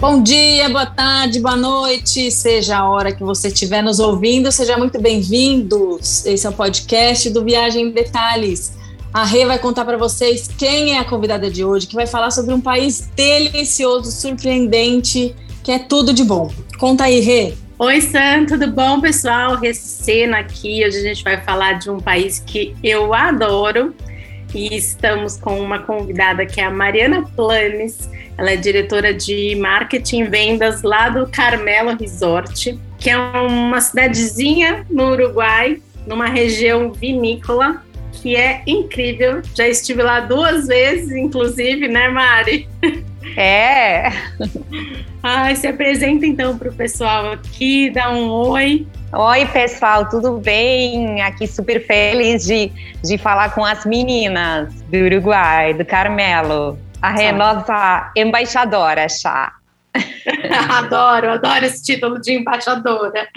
Bom dia, boa tarde, boa noite, seja a hora que você estiver nos ouvindo, seja muito bem-vindos. Esse é o podcast do Viagem em Detalhes. A Rê vai contar para vocês quem é a convidada de hoje, que vai falar sobre um país delicioso, surpreendente, que é tudo de bom. Conta aí, Rê. Oi, Sam, tudo bom, pessoal? Recena aqui. Hoje a gente vai falar de um país que eu adoro e estamos com uma convidada que é a Mariana Planes. Ela é diretora de marketing e vendas lá do Carmelo Resort, que é uma cidadezinha no Uruguai, numa região vinícola que é incrível. Já estive lá duas vezes, inclusive, né, Mari? É. Ai, se apresenta então para o pessoal aqui, dá um oi. Oi, pessoal, tudo bem? Aqui super feliz de, de falar com as meninas do Uruguai, do Carmelo. A Rê, nossa embaixadora, chá. adoro, adoro esse título de embaixadora.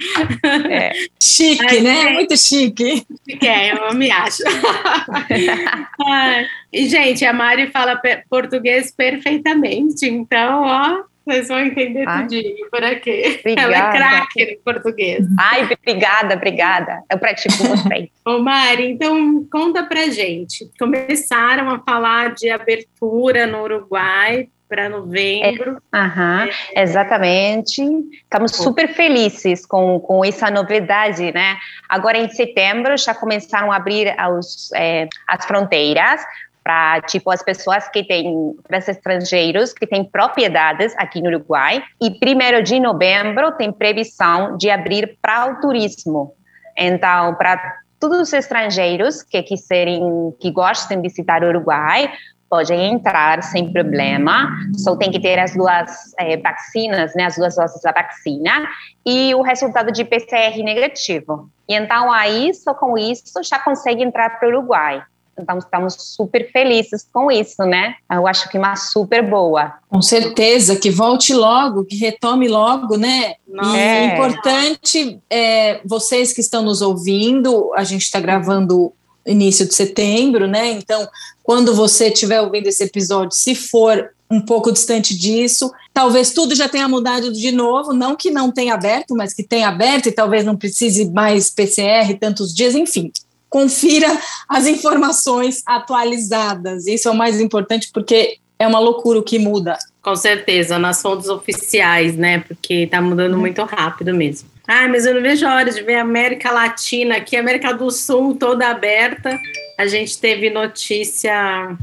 É. Chique, né? É. Muito chique. Chique, é, eu me acho. e, gente, a Mari fala português perfeitamente, então, ó, vocês vão entender Ai. tudinho por aqui. Obrigada. Ela é craque no português. Ai, obrigada, obrigada. Eu pratico muito Ô, Mari, então conta pra gente. Começaram a falar de abertura no Uruguai para novembro. É, uhum, é, exatamente. Estamos super felizes com, com essa novidade, né? Agora em setembro já começaram a abrir os, é, as fronteiras para tipo as pessoas que têm para os estrangeiros que têm propriedades aqui no Uruguai e primeiro de novembro tem previsão de abrir para o turismo então para todos os estrangeiros que quiserem que gostem de visitar o Uruguai podem entrar sem problema, só tem que ter as duas é, vacinas, né, as duas doses da vacina e o resultado de PCR negativo. E então aí, só com isso, já consegue entrar para o Uruguai. Então, estamos super felizes com isso, né? Eu acho que é uma super boa. Com certeza, que volte logo, que retome logo, né? Não. E é importante, é, vocês que estão nos ouvindo, a gente está gravando início de setembro, né? Então, quando você estiver ouvindo esse episódio, se for um pouco distante disso, talvez tudo já tenha mudado de novo, não que não tenha aberto, mas que tenha aberto e talvez não precise mais PCR tantos dias, enfim confira as informações atualizadas. Isso é o mais importante porque é uma loucura o que muda. Com certeza, nas fontes oficiais, né? Porque tá mudando uhum. muito rápido mesmo. Ah, mas eu não vejo a hora de ver a América Latina aqui, América do Sul toda aberta. A gente teve notícia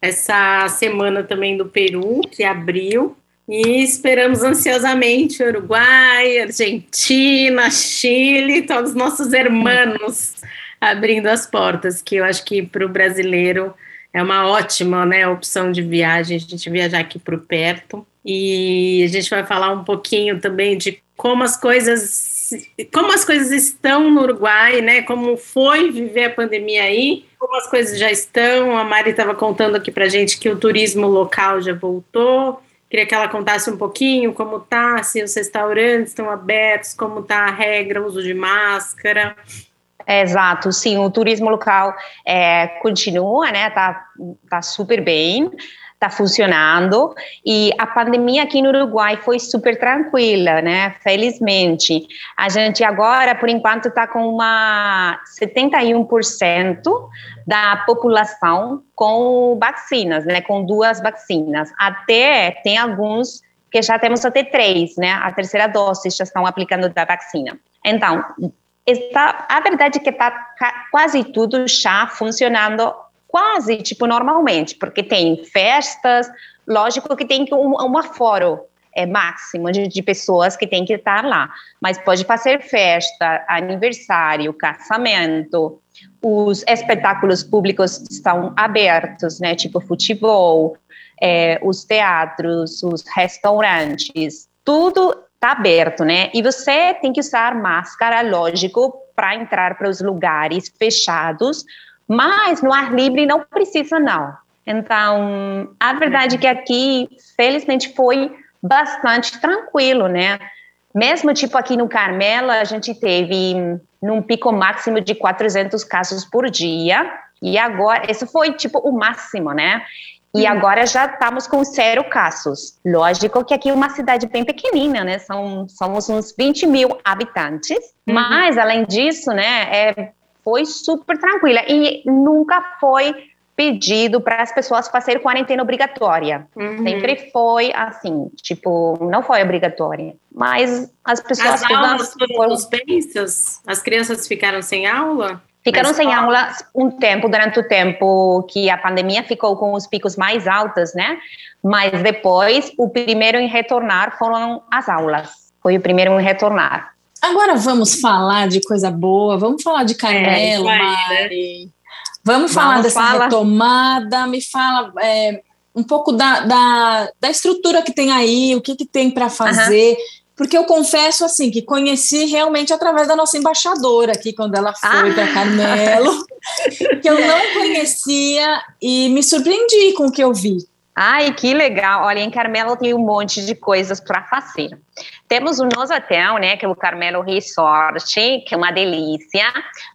essa semana também do Peru, que abriu. E esperamos ansiosamente Uruguai, Argentina, Chile, todos os nossos irmãos abrindo as portas, que eu acho que para o brasileiro é uma ótima né, opção de viagem, a gente viajar aqui para perto. E a gente vai falar um pouquinho também de como as coisas como as coisas estão no Uruguai, né? Como foi viver a pandemia aí, como as coisas já estão. A Mari estava contando aqui para gente que o turismo local já voltou. Queria que ela contasse um pouquinho como tá, se os restaurantes estão abertos, como tá a regra, uso de máscara. Exato, sim, o turismo local é, continua, né, tá, tá super bem, tá funcionando, e a pandemia aqui no Uruguai foi super tranquila, né, felizmente. A gente agora, por enquanto, está com uma 71% da população com vacinas, né, com duas vacinas. Até tem alguns que já temos até três, né, a terceira dose já estão aplicando da vacina. Então, está, a verdade é que está quase tudo já funcionando quase tipo normalmente, porque tem festas, lógico que tem um, um aforo é, máximo de, de, pessoas que tem que estar lá, mas pode fazer festa, aniversário, casamento, os espetáculos públicos estão abertos, né, tipo futebol, é, os teatros, os restaurantes, tudo está aberto, né? E você tem que usar máscara, lógico, para entrar para os lugares fechados, mas no ar livre não precisa, não. Então, a verdade é que aqui, felizmente, foi bastante tranquilo, né? Mesmo tipo aqui no Carmelo, a gente teve num pico máximo de 400 casos por dia, e agora, isso foi tipo o máximo, né? E agora já estamos com zero casos. Lógico que aqui é uma cidade bem pequenina, né? São, somos uns 20 mil habitantes. Uhum. Mas, além disso, né, é, foi super tranquila. E nunca foi pedido para as pessoas fazer quarentena obrigatória. Uhum. Sempre foi assim, tipo, não foi obrigatória. Mas as pessoas... As aulas foram suspensas? As crianças ficaram sem aula? Ficaram sem aula um tempo, durante o tempo que a pandemia ficou com os picos mais altos, né? Mas depois, o primeiro em retornar foram as aulas. Foi o primeiro em retornar. Agora vamos falar de coisa boa, vamos falar de Carmelo, é, Mari. Né? Vamos falar vamos dessa fala. retomada, me fala é, um pouco da, da, da, estrutura que tem aí, o que, que tem para fazer. Uhum. Porque eu confesso assim que conheci realmente através da nossa embaixadora aqui quando ela foi ah. para Carmelo, que eu não conhecia e me surpreendi com o que eu vi. Ai, que legal! Olha, em Carmelo tem um monte de coisas para fazer. Temos o nosso hotel, né, que é o Carmelo Resort, que é uma delícia,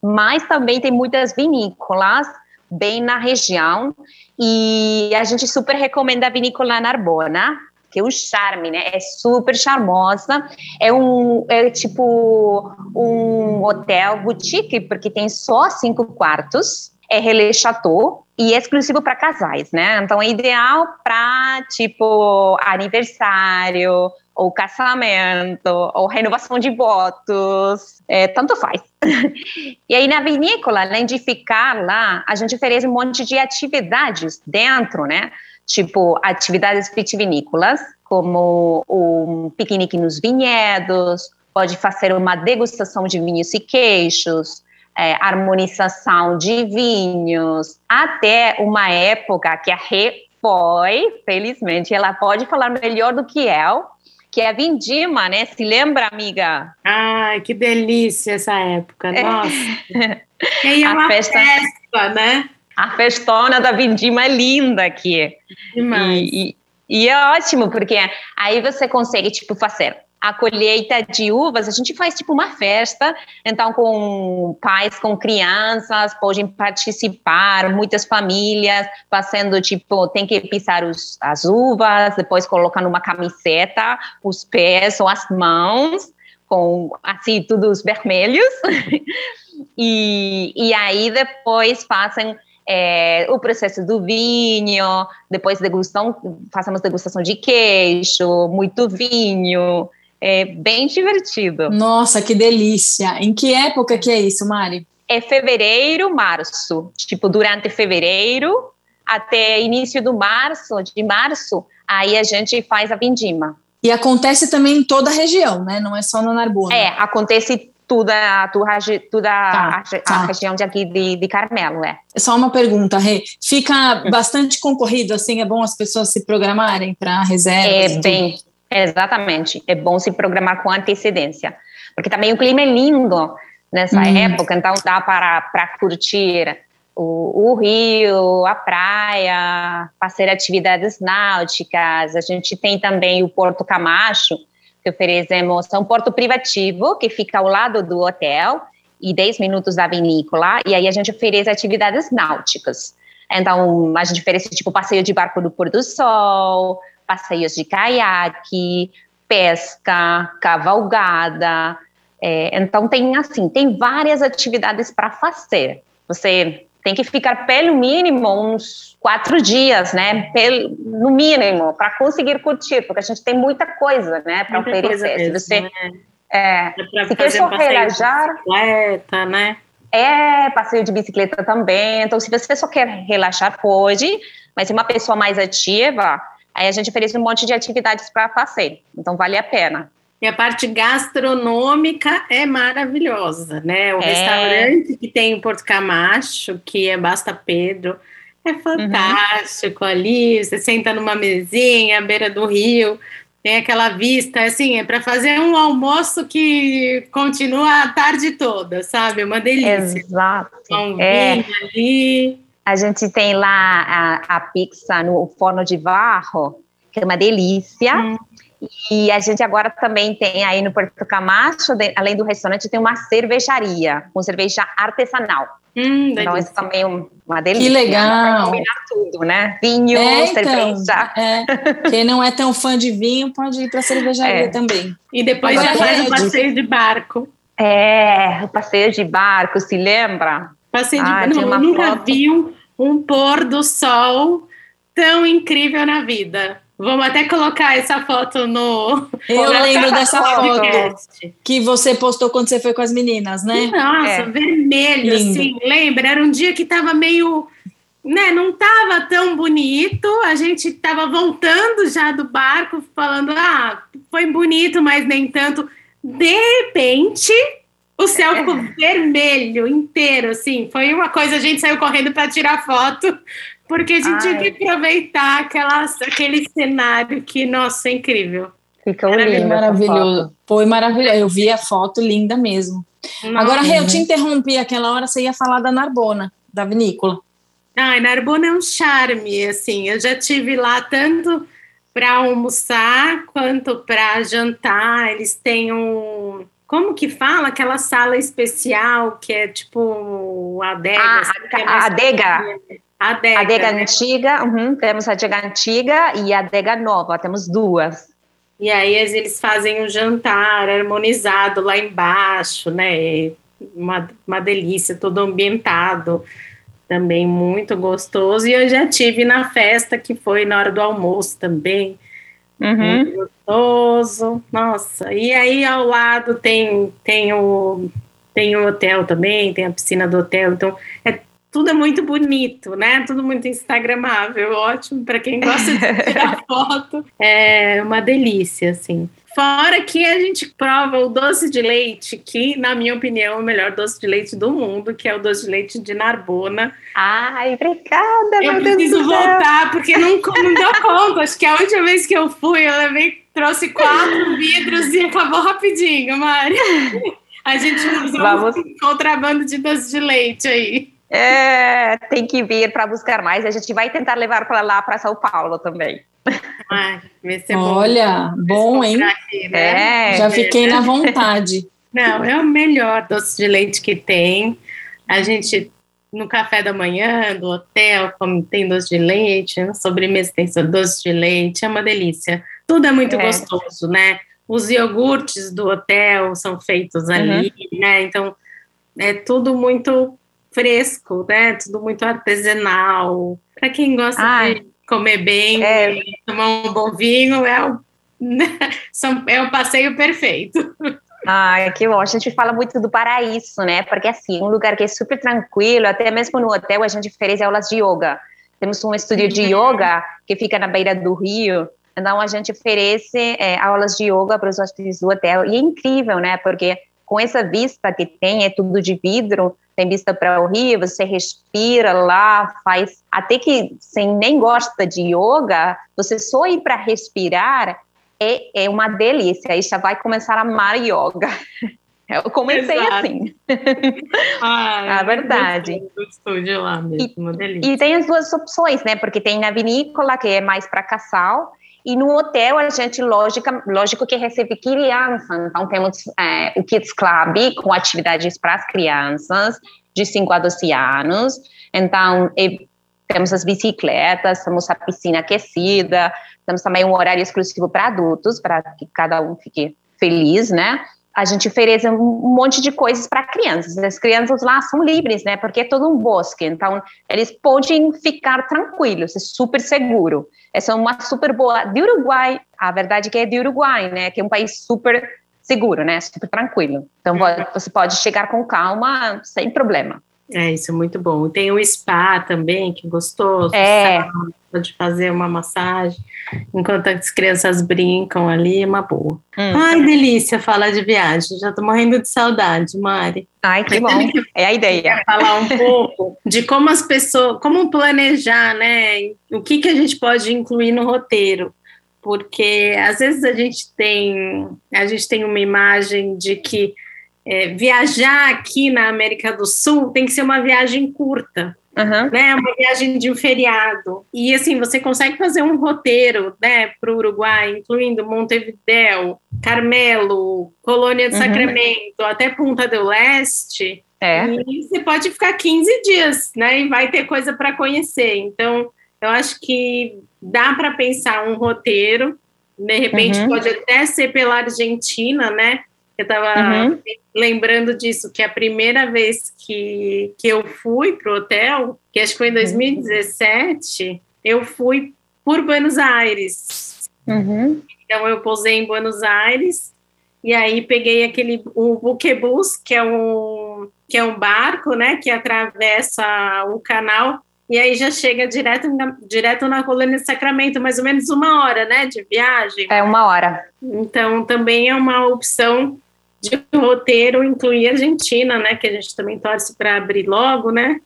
mas também tem muitas vinícolas bem na região e a gente super recomenda a vinícola Narbona, que é o charme, né? É super charmosa. É um é tipo um hotel boutique porque tem só cinco quartos. É relé chateau e é exclusivo para casais, né? Então é ideal para tipo aniversário ou casamento ou renovação de votos, é, tanto faz. e aí na vinícola, além de ficar lá, a gente oferece um monte de atividades dentro, né? tipo atividades vitivinícolas, como um piquenique nos vinhedos, pode fazer uma degustação de vinhos e queijos, é, harmonização de vinhos, até uma época que a Rê foi, felizmente, ela pode falar melhor do que eu, que é a Vindima, né? Se lembra, amiga? Ai, que delícia essa época, é. nossa. É. a uma festa, festa né? a festona da Vindima é linda aqui. Demais. E, e, e, é ótimo, porque aí você consegue, tipo, fazer a colheita de uvas, a gente faz tipo uma festa, então com pais, com crianças, podem participar, muitas famílias fazendo tipo, tem que pisar os, as uvas, depois colocar numa camiseta os pés ou as mãos, com assim, todos vermelhos, e, e aí depois fazem é, o processo do vinho, depois degustação, façamos degustação de queijo, muito vinho, é bem divertido. Nossa, que delícia! Em que época que é isso, Mari? É fevereiro, março, tipo durante fevereiro até início do março, de março, aí a gente faz a vindima. E acontece também em toda a região, né? Não é só no Narbona. É, acontece toda, toda tá, a, tá. a, região de aqui de, de Carmelo, é. Só uma pergunta, Rê. Fica bastante concorrido, assim, é bom as pessoas se programarem para reserva? É bem, exatamente. É bom se programar com antecedência. Porque também o clima é lindo nessa hum. época, então dá para, para curtir o, o, rio, a praia, fazer atividades náuticas. A gente tem também o Porto Camacho, que oferecemos é um porto privativo que fica ao lado do hotel e 10 minutos da vinícola, e aí a gente oferece atividades náuticas. Então, a gente oferece tipo passeio de barco do pôr do sol, passeios de caiaque, pesca, cavalgada. É, então, tem assim, tem várias atividades para fazer. Você tem que ficar pelo mínimo uns quatro dias, né? Pelo, no mínimo, para conseguir curtir, porque a gente tem muita coisa, né, para oferecer. Mesmo, se você né? é, é se quer só relaxar, bicicleta, né? É, passeio de bicicleta também. Então, se você só quer relaxar, pode, mas se uma pessoa mais ativa, aí a gente oferece um monte de atividades para fazer. Então, vale a pena. E a parte gastronômica é maravilhosa, né? O é. restaurante que tem em Porto Camacho, que é Basta Pedro, é fantástico uhum. ali. Você senta numa mesinha à beira do rio, tem aquela vista, assim, é para fazer um almoço que continua a tarde toda, sabe? Uma delícia. Exato. Um é. ali. A gente tem lá a, a pizza no forno de barro, que é uma delícia. Hum. E a gente agora também tem aí no Porto Camacho, de, além do restaurante, tem uma cervejaria com cerveja artesanal. Hum, então, isso também é uma delícia. Que legal. combinar tudo, né? Vinho, é, então, cerveja. É. Quem não é tão fã de vinho pode ir para cervejaria é. também. E depois já faz o passeio de barco. É, o passeio de barco, se lembra? Passeio de ah, barco. Não, eu nunca foto. vi um, um pôr do sol tão incrível na vida. Vamos até colocar essa foto no. Eu lembro dessa foto que você postou quando você foi com as meninas, né? Nossa, é. vermelho, Lindo. assim. Lembra? Era um dia que estava meio. Né, não estava tão bonito, a gente estava voltando já do barco, falando, ah, foi bonito, mas nem tanto. De repente, o céu ficou é. vermelho inteiro, assim. Foi uma coisa, a gente saiu correndo para tirar foto, porque a gente Ai. tinha que aproveitar aquelas, aquele cenário que, nossa, é incrível. Ficou lindo. Maravilhoso. Foi maravilhoso. Eu vi a foto linda mesmo. Nossa. Agora, Rê, eu te interrompi aquela hora, você ia falar da Narbona, da vinícola. Ai, Narbona é um charme, assim. Eu já tive lá tanto para almoçar quanto para jantar. Eles têm um como que fala aquela sala especial que é tipo a adega? Ah, a, a, adega. Adega, adega né? antiga, uhum, temos a adega antiga e a adega nova, temos duas. E aí eles fazem um jantar harmonizado lá embaixo, né? Uma, uma delícia, todo ambientado, também muito gostoso. E eu já tive na festa que foi na hora do almoço também. Uhum. Muito gostoso, nossa. E aí ao lado tem, tem, o, tem o hotel também, tem a piscina do hotel, então é tudo é muito bonito, né? Tudo muito instagramável, ótimo para quem gosta de tirar foto. É uma delícia, assim. Fora que a gente prova o doce de leite, que, na minha opinião, é o melhor doce de leite do mundo, que é o doce de leite de Narbona. Ai, obrigada, Eu preciso voltar, porque não, não deu conta. Acho que a última vez que eu fui, eu levei, trouxe quatro vidros e acabou rapidinho, Mari. A gente usou Vamos... um contrabando de doce de leite aí. É, tem que vir para buscar mais. A gente vai tentar levar para lá, para São Paulo também. Ai, Olha, bom, bom hein? Aqui, né? é, Já fiquei na vontade. Não, é o melhor doce de leite que tem. A gente, no café da manhã, do hotel, como tem doce de leite, na sobremesa tem doce de leite, é uma delícia. Tudo é muito é. gostoso, né? Os iogurtes do hotel são feitos ali, uhum. né? Então, é tudo muito fresco, né? Tudo muito artesanal. Para quem gosta Ai. de comer bem, é. tomar um bom vinho, é o, é o passeio perfeito. Ai, que bom. A gente fala muito do paraíso, né? Porque, assim, um lugar que é super tranquilo, até mesmo no hotel a gente oferece aulas de yoga. Temos um estúdio de uhum. yoga que fica na beira do rio, então a gente oferece é, aulas de yoga para os hóspedes do hotel. E é incrível, né? Porque com essa vista que tem, é tudo de vidro, tem vista para o rio, você respira lá, faz. Até que sem nem gosta de yoga, você só ir para respirar é, é uma delícia. Aí já vai começar a amar yoga. Eu comecei Exato. assim. Ah, a verdade. Do estúdio lá mesmo, e, e tem as duas opções, né? Porque tem na vinícola, que é mais para casal, e no hotel, a gente, lógica, lógico que recebe criança, então temos é, o Kids Club, com atividades para as crianças de 5 a 12 anos. Então, e, temos as bicicletas, temos a piscina aquecida, temos também um horário exclusivo para adultos, para que cada um fique feliz, né? A gente oferece um monte de coisas para crianças. As crianças lá são livres, né? Porque é todo um bosque, então eles podem ficar tranquilos, é super seguro. Essa é uma super boa de Uruguai. A verdade é que é de Uruguai, né? Que é um país super seguro, né? Super tranquilo. Então uhum. você pode chegar com calma, sem problema. É, isso é muito bom. Tem o spa também, que gostoso. É. Pode fazer uma massagem enquanto as crianças brincam ali, é uma boa. Hum. Ai, delícia falar de viagem. Já tô morrendo de saudade, Mari. Ai, que bom. É a ideia. Falar um pouco de como as pessoas, como planejar, né? O que, que a gente pode incluir no roteiro. Porque às vezes a gente tem, a gente tem uma imagem de que é, viajar aqui na América do Sul tem que ser uma viagem curta, Uhum. Né, uma viagem de um feriado. E assim, você consegue fazer um roteiro né, para o Uruguai, incluindo Montevidéu, Carmelo, Colônia do uhum. Sacramento, até Punta del Leste. É. E você pode ficar 15 dias, né? E vai ter coisa para conhecer. Então, eu acho que dá para pensar um roteiro. De repente, uhum. pode até ser pela Argentina, né? Eu estava uhum. lembrando disso, que a primeira vez que, que eu fui para o hotel, que acho que foi em 2017, uhum. eu fui por Buenos Aires. Uhum. Então, eu posei em Buenos Aires, e aí peguei aquele, o buquebus, que é um, que é um barco, né, que atravessa o canal, e aí já chega direto na, direto na colônia de Sacramento, mais ou menos uma hora, né, de viagem. É uma hora. Então, também é uma opção de roteiro incluir a Argentina, né? Que a gente também torce para abrir logo, né?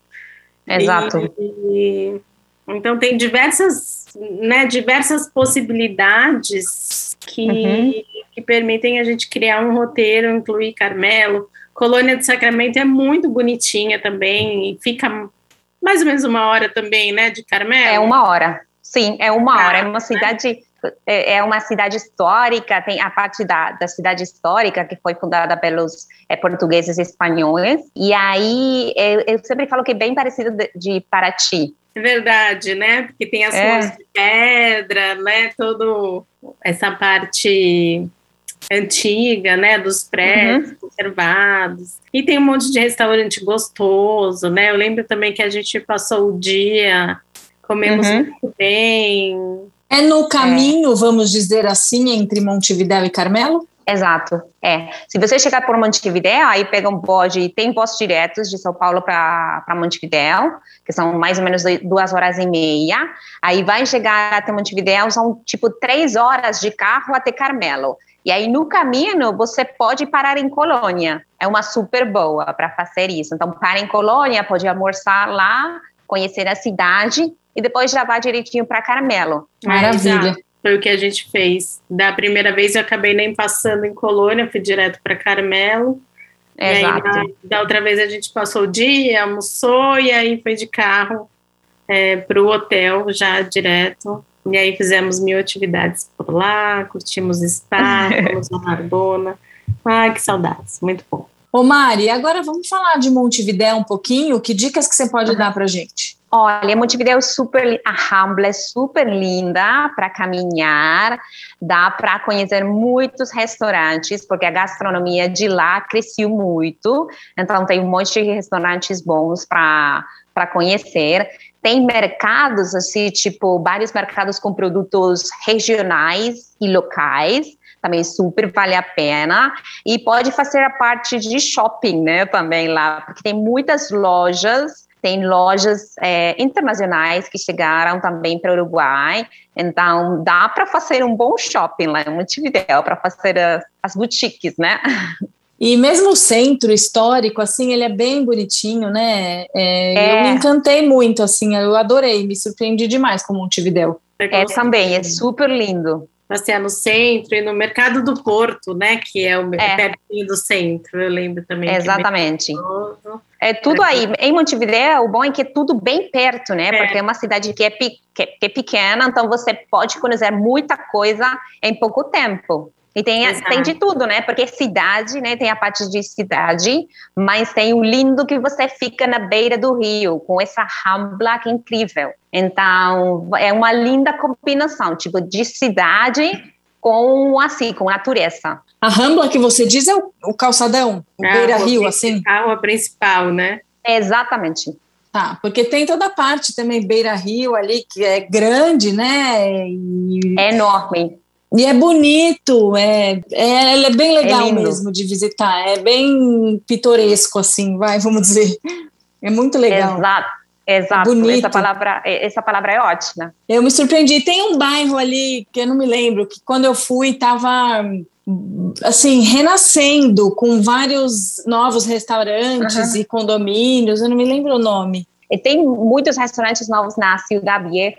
Exato. E, e, então tem diversas, né, diversas possibilidades que, uhum. que permitem a gente criar um roteiro, incluir Carmelo. Colônia de Sacramento é muito bonitinha também e fica mais ou menos uma hora também, né, de Carmelo. É uma hora. Sim, é uma hora. É uma cidade é, é uma cidade histórica, tem a parte da, da cidade histórica que foi fundada pelos é, portugueses e espanhóis, e aí eu, eu, sempre falo que é bem parecido de, de Paraty. É verdade, né? Porque tem as é. ruas de pedra, né? Todo essa parte antiga, né, dos prédios uhum. conservados. E tem um monte de restaurante gostoso, né? Eu lembro também que a gente passou o dia, comemos uhum. muito bem, é no caminho, é. vamos dizer assim, entre Montevidéu e Carmelo? Exato, é. Se você chegar por Montevidéu, aí pega um bode, tem voos diretos de São Paulo para Montevidéu, que são mais ou menos duas horas e meia. Aí vai chegar até Montevidéu, são tipo três horas de carro até Carmelo. E aí no caminho você pode parar em Colônia. É uma super boa para fazer isso. Então para em Colônia, pode almoçar lá, conhecer a cidade e depois já vai direitinho para Carmelo. Maravilha. Foi o que a gente fez. Da primeira vez eu acabei nem passando em Colônia, fui direto para Carmelo. Exato. E aí, da, da, outra vez a gente passou o dia, almoçou e aí foi de carro é, para o hotel já direto. E aí fizemos mil atividades por lá, curtimos spa, fomos na Narbona. Ai, que saudades, muito bom. Ô Mari, agora vamos falar de Montevidéu um pouquinho. Que dicas que você pode uhum. dar para gente? Olha, Montevideo é super, a Rambla é super linda para caminhar, dá para conhecer muitos restaurantes, porque a gastronomia de lá cresceu muito, então tem um monte de restaurantes bons para conhecer. Tem mercados, assim, tipo, vários mercados com produtos regionais e locais, também super vale a pena. E pode fazer a parte de shopping, né, também lá, porque tem muitas lojas tem lojas é, internacionais que chegaram também para o Uruguai, então dá para fazer um bom shopping lá em Montevideo, para fazer as, as boutiques, né? E mesmo o centro histórico, assim, ele é bem bonitinho, né? É, é. Eu me encantei muito, assim, eu adorei, me surpreendi demais com Montevideo. É, também, é super lindo passear no centro e no Mercado do Porto, né? Que é o é. pertinho do centro, eu lembro também. É Exatamente. É, tudo aí. Em Montevideo, o bom é que é tudo bem perto, né? É. Porque é uma cidade que é, que é pequena, então você pode conhecer muita coisa em pouco tempo. E tem, tem de tudo, né? Porque cidade, né? Tem a parte de cidade, mas tem o lindo que você fica na beira do rio, com essa rambla que é incrível. Então, é uma linda combinação, tipo, de cidade com, assim, com natureza. A rambla que você diz é o, o calçadão, o ah, beira-rio, assim? A rua principal, né? Exatamente. Tá, porque tem toda a parte também, beira-rio ali, que é grande, né? E... É enorme. E é bonito, é, é, é bem legal é mesmo de visitar, é bem pitoresco, assim, vai, vamos dizer. É muito legal. Exato. Exato, é bonito. Essa, palavra, essa palavra é ótima. Eu me surpreendi. Tem um bairro ali que eu não me lembro, que quando eu fui estava assim, renascendo com vários novos restaurantes uhum. e condomínios, eu não me lembro o nome. E tem muitos restaurantes novos na Ciudad Vieja,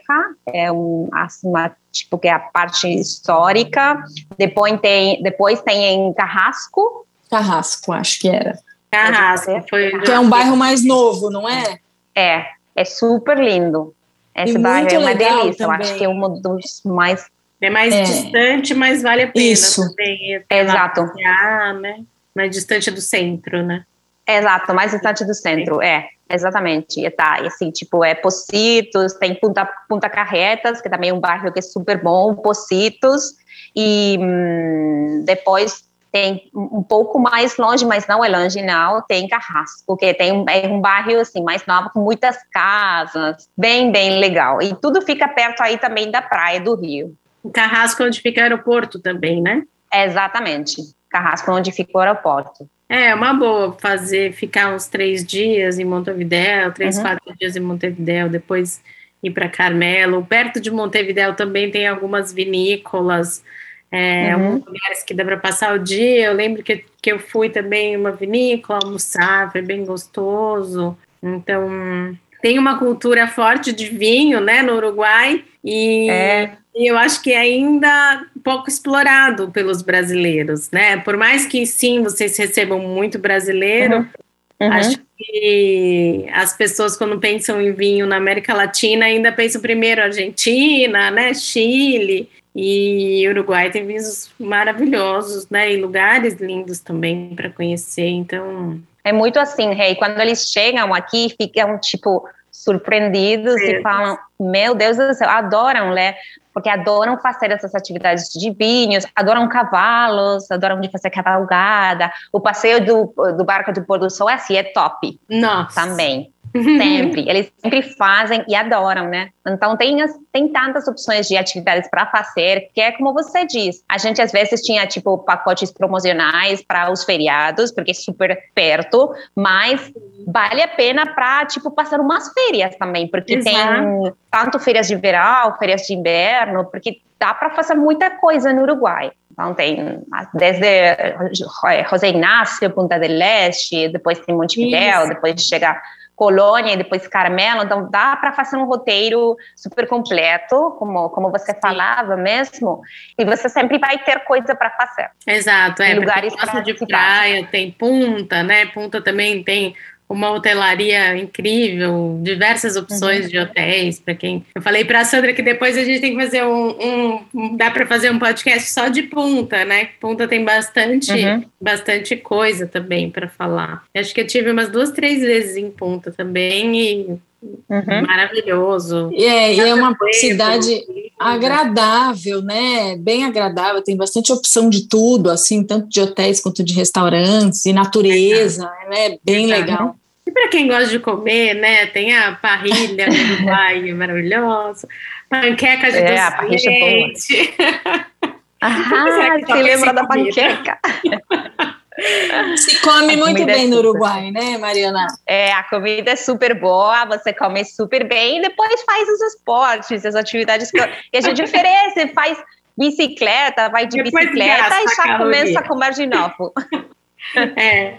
é um, assim, uma, tipo que é a parte histórica. Depois tem, depois tem em Carrasco. Carrasco, acho que era. Carrasco, foi. Que é um bairro mais novo, não é? É, É super lindo. Esse e bairro é uma delícia. Também. Eu acho que é um dos mais. É mais é. distante, mas vale a pena Isso. também. Exato. Passear, né? Mais distante do centro, né? Exato, mais distante do centro, Sim. é. Exatamente, e tá, e assim, tipo, é Pocitos, tem Punta, Punta Carretas, que também é um bairro que é super bom, Pocitos, e hum, depois tem um pouco mais longe, mas não é longe não, tem Carrasco, que tem um, é um bairro assim mais novo com muitas casas, bem bem legal. E tudo fica perto aí também da praia do Rio. Carrasco onde fica o aeroporto também, né? exatamente, Carrasco onde fica o aeroporto. É uma boa fazer, ficar uns três dias em Montevidéu, três, uhum. quatro dias em Montevidéu, depois ir para Carmelo. Perto de Montevidéu também tem algumas vinícolas é, uhum. lugares que dá para passar o dia. Eu lembro que, que eu fui também uma vinícola almoçar, foi bem gostoso. Então, tem uma cultura forte de vinho, né, no Uruguai, e, é. eu acho que é ainda pouco explorado pelos brasileiros, né? Por mais que sim, vocês recebam muito brasileiro, uhum. Uhum. Acho que as pessoas, quando pensam em vinho na América Latina, ainda pensam primeiro Argentina, né, Chile, e Uruguai tem vinhos maravilhosos, né? E lugares lindos também para conhecer. Então. É muito assim, Rei. Quando eles chegam aqui, ficam tipo surpreendidos é. e falam: Meu Deus do céu, adoram, né? Porque adoram fazer essas atividades de vinhos, adoram cavalos, adoram de fazer cavalgada. O passeio do, do barco do pôr do sol é assim, é top. Nossa. Também. Sempre. Eles sempre fazem e adoram, né? Então, tem, tem tantas opções de atividades para fazer, que é como você diz. A gente, às vezes, tinha, tipo, pacotes promocionais para os feriados, porque é super perto, mas vale a pena para, tipo, passar umas férias também, porque Exato. tem tanto férias de verão, férias de inverno, porque dá para fazer muita coisa no Uruguai. Então, tem desde eh, José Inácio, Punta del Leste, depois tem Montevidéu, depois chega Colônia e depois Carmelo, então dá para fazer um roteiro super completo, como, como você Sim. falava mesmo, e você sempre vai ter coisa para fazer. Exato, é. Lugares de praia, tem Punta, né? Punta também tem uma hotelaria incrível, diversas opções uhum. de hotéis para quem. Eu falei para a Sandra que depois a gente tem que fazer um, um dá para fazer um podcast só de Punta, né? Punta tem bastante, uhum. bastante coisa também para falar. Acho que eu tive umas duas, três vezes em Punta também e Uhum. Maravilhoso. É, e é uma cidade agradável, né? Bem agradável, tem bastante opção de tudo, assim, tanto de hotéis quanto de restaurantes e natureza, né? Bem legal. E para quem gosta de comer, né? Tem a parrilha do Uruguai maravilhosa, panqueca de é, doce de leite. Ah, você lembra da panqueca? Se come muito bem é no Uruguai, né, Mariana? É, a comida é super boa, você come super bem e depois faz os esportes, as atividades que, a gente oferece, faz bicicleta, vai de depois bicicleta e já começa a comer de novo. É.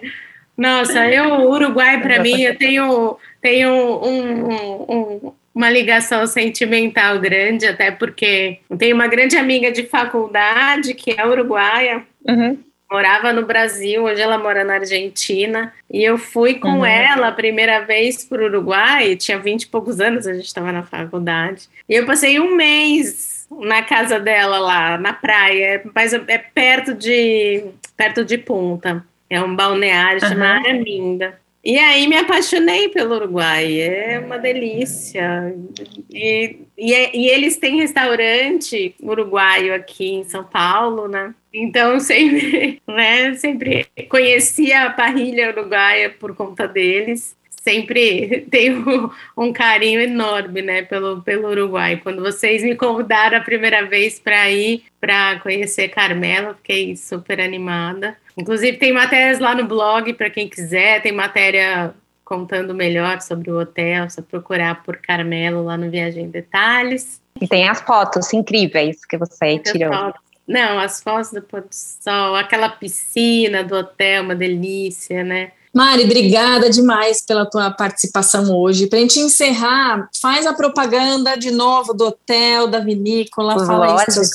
Nossa, eu, Uruguai, para mim, eu tenho, tenho um, um, um, uma ligação sentimental grande, até porque tenho uma grande amiga de faculdade que é uruguaia. Uhum. Morava no Brasil, hoje ela mora na Argentina. E eu fui com uhum. ela a primeira vez para o Uruguai, tinha 20 e poucos anos, a gente estava na faculdade. E eu passei um mês na casa dela lá, na praia, mas é perto de, perto de Punta. É um balneário uhum. chamado Araminda. E aí me apaixonei pelo Uruguai, é uma delícia. E, e, é, e, eles têm restaurante uruguaio aqui em São Paulo, né? Então sempre, né, sempre conhecia a parrilha uruguaia por conta deles sempre tenho um carinho enorme, né, pelo, pelo Uruguai. Quando vocês me convidaram a primeira vez para ir para conhecer Carmela, fiquei super animada. Inclusive tem matérias lá no blog para quem quiser, tem matéria contando melhor sobre o hotel, só procurar por Carmelo lá no Viagem Detalhes. E tem as fotos incríveis que você tirou. Fotos. Não, as fotos do pôr do sol, aquela piscina do hotel, uma delícia, né? Mari, obrigada demais pela tua participação hoje. Para a gente encerrar, faz a propaganda de novo do hotel, da vinícola, fala aí seus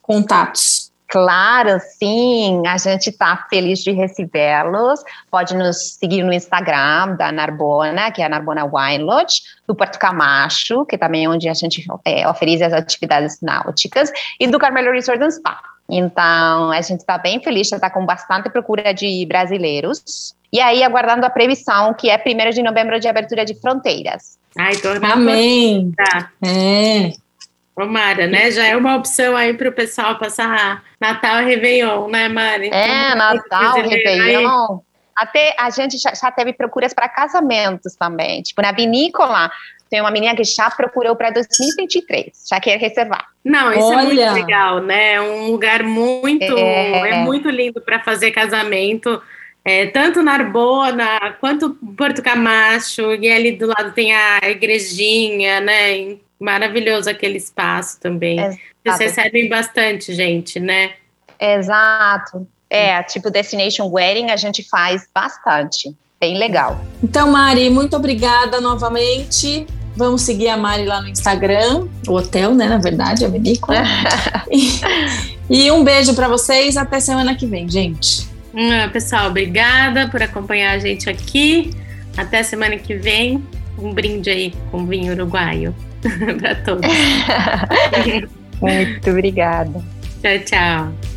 contatos. Claro, sim, a gente está feliz de recebê-los. Pode nos seguir no Instagram da Narbona, que é a Narbona Wine Lodge, do Porto Camacho, que também é onde a gente é, oferece as atividades náuticas, e do Carmelo Resort and Spa. Então, a gente está bem feliz, já está com bastante procura de brasileiros. E aí, aguardando a previsão, que é 1 de novembro de abertura de fronteiras. Ai, tô Amém. Tá. É. Tomara, né? Já é uma opção aí para o pessoal passar Natal e Réveillon, né, Mari? É, então, Natal, Réveillon. Até a gente já, já teve procuras para casamentos também. Tipo, na vinícola, tem uma menina que já procurou para 2023, já quer reservar. Não, isso Olha. é muito legal, né? É um lugar muito, é, é muito lindo para fazer casamento. É, tanto na Arbona quanto Porto Camacho, e ali do lado tem a igrejinha, né? Maravilhoso aquele espaço também. Exato. Vocês recebem bastante gente, né? Exato. É, tipo Destination Wedding a gente faz bastante. Bem legal. Então, Mari, muito obrigada novamente. Vamos seguir a Mari lá no Instagram, o hotel, né? Na verdade, a vinícola. e, e um beijo para vocês. Até semana que vem, gente. Hum, pessoal, obrigada por acompanhar a gente aqui. Até semana que vem. Um brinde aí com vinho uruguaio. para todos. Muito obrigada. Tchau, tchau.